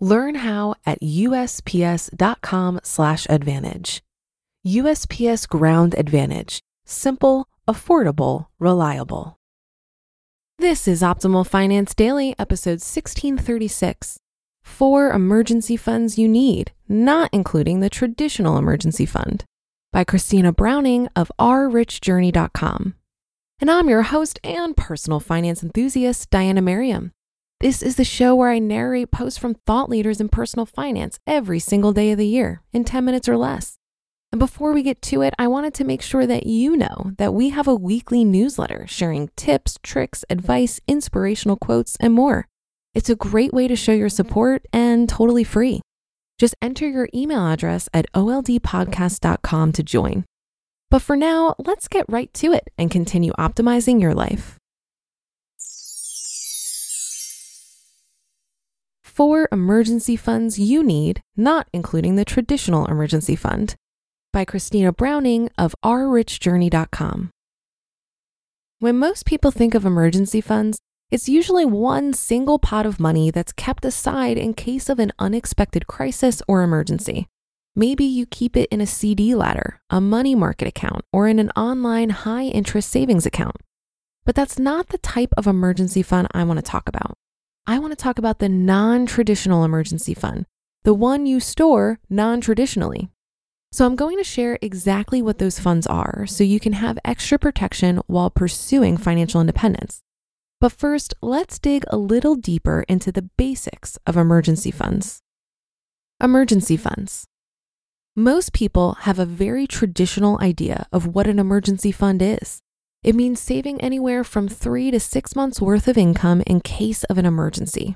Learn how at usps.com/advantage. USPS Ground Advantage: simple, affordable, reliable. This is Optimal Finance Daily, episode 1636. Four emergency funds you need, not including the traditional emergency fund, by Christina Browning of ourrichjourney.com. And I'm your host and personal finance enthusiast, Diania Merriam. This is the show where I narrate posts from thought leaders in personal finance every single day of the year in 10 minutes or less. And before we get to it, I wanted to make sure that you know that we have a weekly newsletter sharing tips, tricks, advice, inspirational quotes, and more. It's a great way to show your support and totally free. Just enter your email address at oldpodcast.com to join. But for now, let's get right to it and continue optimizing your life. Four emergency funds you need, not including the traditional emergency fund, by Christina Browning of ourrichjourney.com. When most people think of emergency funds, it's usually one single pot of money that's kept aside in case of an unexpected crisis or emergency. Maybe you keep it in a CD ladder, a money market account, or in an online high interest savings account. But that's not the type of emergency fund I want to talk about. I want to talk about the non traditional emergency fund, the one you store non traditionally. So, I'm going to share exactly what those funds are so you can have extra protection while pursuing financial independence. But first, let's dig a little deeper into the basics of emergency funds. Emergency funds. Most people have a very traditional idea of what an emergency fund is. It means saving anywhere from three to six months worth of income in case of an emergency.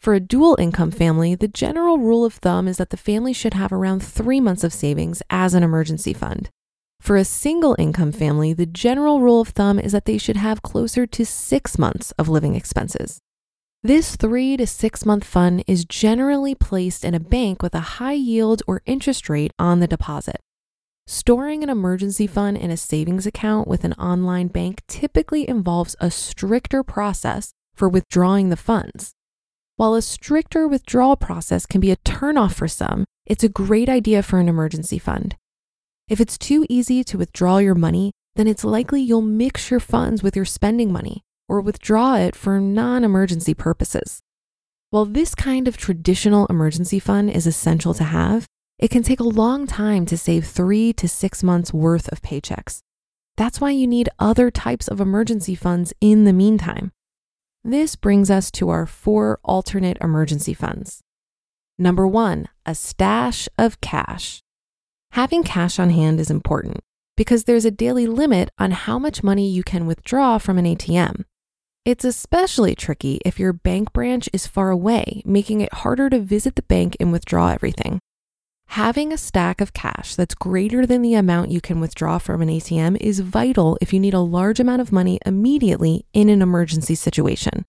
For a dual income family, the general rule of thumb is that the family should have around three months of savings as an emergency fund. For a single income family, the general rule of thumb is that they should have closer to six months of living expenses. This three to six month fund is generally placed in a bank with a high yield or interest rate on the deposit. Storing an emergency fund in a savings account with an online bank typically involves a stricter process for withdrawing the funds. While a stricter withdrawal process can be a turnoff for some, it's a great idea for an emergency fund. If it's too easy to withdraw your money, then it's likely you'll mix your funds with your spending money or withdraw it for non emergency purposes. While this kind of traditional emergency fund is essential to have, it can take a long time to save three to six months worth of paychecks. That's why you need other types of emergency funds in the meantime. This brings us to our four alternate emergency funds. Number one, a stash of cash. Having cash on hand is important because there's a daily limit on how much money you can withdraw from an ATM. It's especially tricky if your bank branch is far away, making it harder to visit the bank and withdraw everything. Having a stack of cash that's greater than the amount you can withdraw from an ATM is vital if you need a large amount of money immediately in an emergency situation.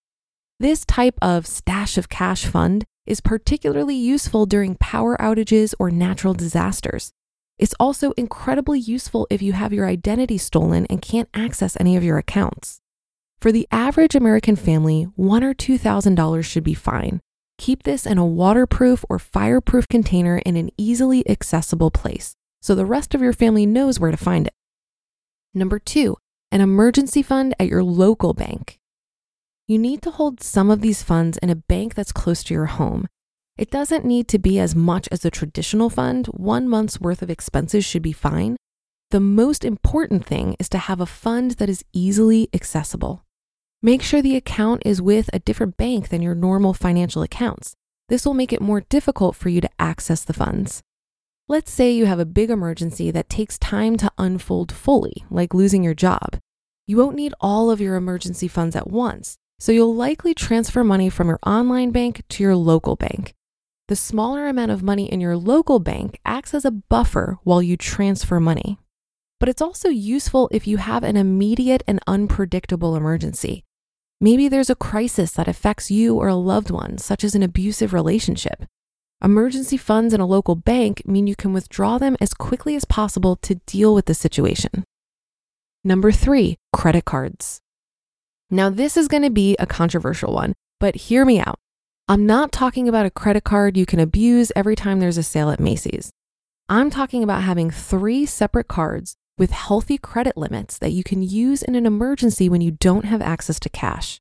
This type of stash of cash fund is particularly useful during power outages or natural disasters. It's also incredibly useful if you have your identity stolen and can't access any of your accounts. For the average American family, one or two thousand dollars should be fine, Keep this in a waterproof or fireproof container in an easily accessible place so the rest of your family knows where to find it. Number two, an emergency fund at your local bank. You need to hold some of these funds in a bank that's close to your home. It doesn't need to be as much as a traditional fund, one month's worth of expenses should be fine. The most important thing is to have a fund that is easily accessible. Make sure the account is with a different bank than your normal financial accounts. This will make it more difficult for you to access the funds. Let's say you have a big emergency that takes time to unfold fully, like losing your job. You won't need all of your emergency funds at once, so you'll likely transfer money from your online bank to your local bank. the smaller amount of money in your local bank acts as a buffer while you transfer money. But it's also useful if you have an immediate and unpredictable emergency. Maybe there's a crisis that affects you or a loved one, such as an abusive relationship. Emergency funds in a local bank mean you can withdraw them as quickly as possible to deal with the situation. Number three, credit cards. Now, this is going to be a controversial one, but hear me out. I'm not talking about a credit card you can abuse every time there's a sale at Macy's. I'm talking about having three separate cards with healthy credit limits that you can use in an emergency when you don't have access to cash.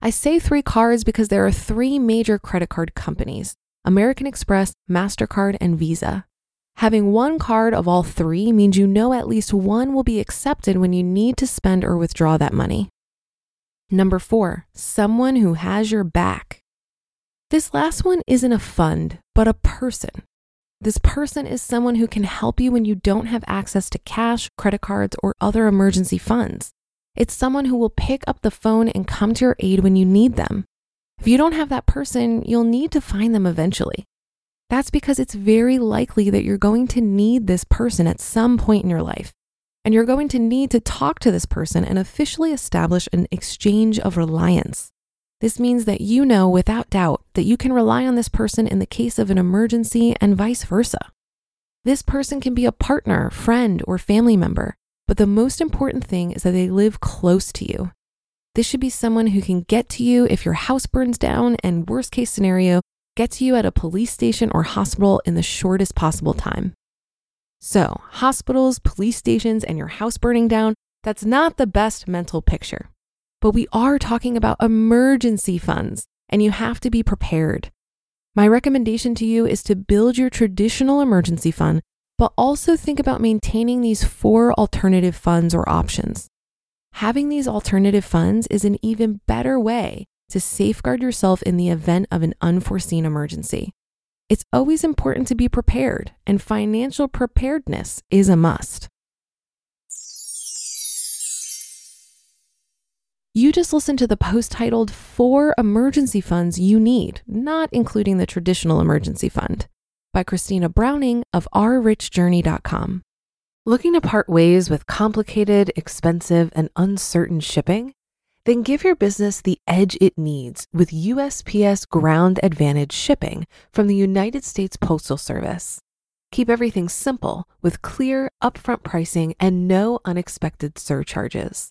I say three cards because there are three major credit card companies American Express, MasterCard, and Visa. Having one card of all three means you know at least one will be accepted when you need to spend or withdraw that money. Number four, someone who has your back. This last one isn't a fund, but a person. This person is someone who can help you when you don't have access to cash, credit cards, or other emergency funds. It's someone who will pick up the phone and come to your aid when you need them. If you don't have that person, you'll need to find them eventually. That's because it's very likely that you're going to need this person at some point in your life. And you're going to need to talk to this person and officially establish an exchange of reliance. This means that you know without doubt that you can rely on this person in the case of an emergency and vice versa. This person can be a partner, friend, or family member, but the most important thing is that they live close to you. This should be someone who can get to you if your house burns down, and worst case scenario, get to you at a police station or hospital in the shortest possible time. So, hospitals, police stations, and your house burning down, that's not the best mental picture. But we are talking about emergency funds, and you have to be prepared. My recommendation to you is to build your traditional emergency fund, but also think about maintaining these four alternative funds or options. Having these alternative funds is an even better way to safeguard yourself in the event of an unforeseen emergency. It's always important to be prepared, and financial preparedness is a must. You just listened to the post titled Four Emergency Funds You Need, not including the traditional emergency fund, by Christina Browning of ourrichjourney.com. Looking to part ways with complicated, expensive, and uncertain shipping? Then give your business the edge it needs with USPS Ground Advantage shipping from the United States Postal Service. Keep everything simple with clear, upfront pricing and no unexpected surcharges.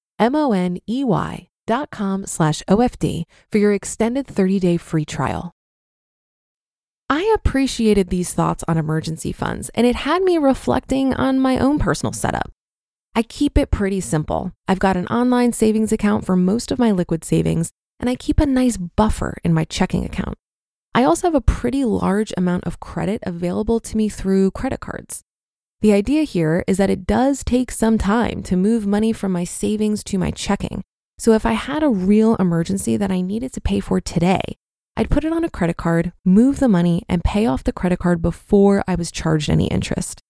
M O N E Y dot com slash OFD for your extended 30 day free trial. I appreciated these thoughts on emergency funds, and it had me reflecting on my own personal setup. I keep it pretty simple. I've got an online savings account for most of my liquid savings, and I keep a nice buffer in my checking account. I also have a pretty large amount of credit available to me through credit cards. The idea here is that it does take some time to move money from my savings to my checking. So if I had a real emergency that I needed to pay for today, I'd put it on a credit card, move the money, and pay off the credit card before I was charged any interest.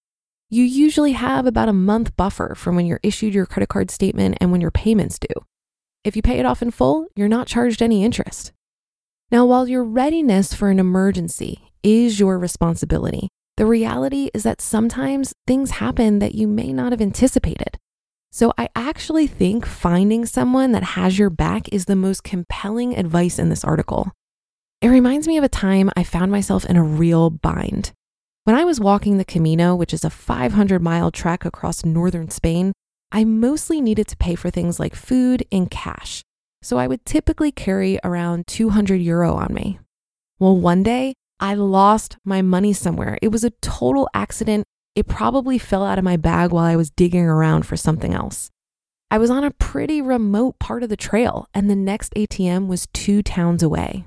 you usually have about a month buffer from when you're issued your credit card statement and when your payments due. If you pay it off in full, you're not charged any interest. Now, while your readiness for an emergency is your responsibility, the reality is that sometimes things happen that you may not have anticipated. So, I actually think finding someone that has your back is the most compelling advice in this article. It reminds me of a time I found myself in a real bind. When I was walking the Camino, which is a 500 mile trek across northern Spain, I mostly needed to pay for things like food in cash. So I would typically carry around 200 euro on me. Well, one day I lost my money somewhere. It was a total accident. It probably fell out of my bag while I was digging around for something else. I was on a pretty remote part of the trail, and the next ATM was two towns away.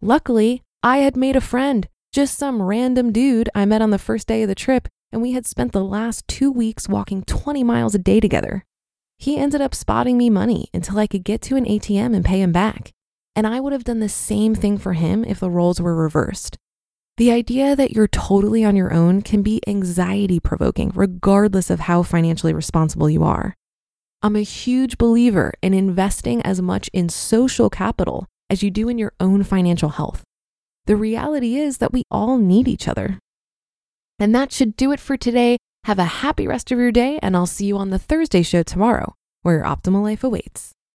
Luckily, I had made a friend, just some random dude I met on the first day of the trip, and we had spent the last two weeks walking 20 miles a day together. He ended up spotting me money until I could get to an ATM and pay him back. And I would have done the same thing for him if the roles were reversed. The idea that you're totally on your own can be anxiety provoking, regardless of how financially responsible you are. I'm a huge believer in investing as much in social capital as you do in your own financial health. The reality is that we all need each other. And that should do it for today. Have a happy rest of your day, and I'll see you on the Thursday show tomorrow, where your optimal life awaits.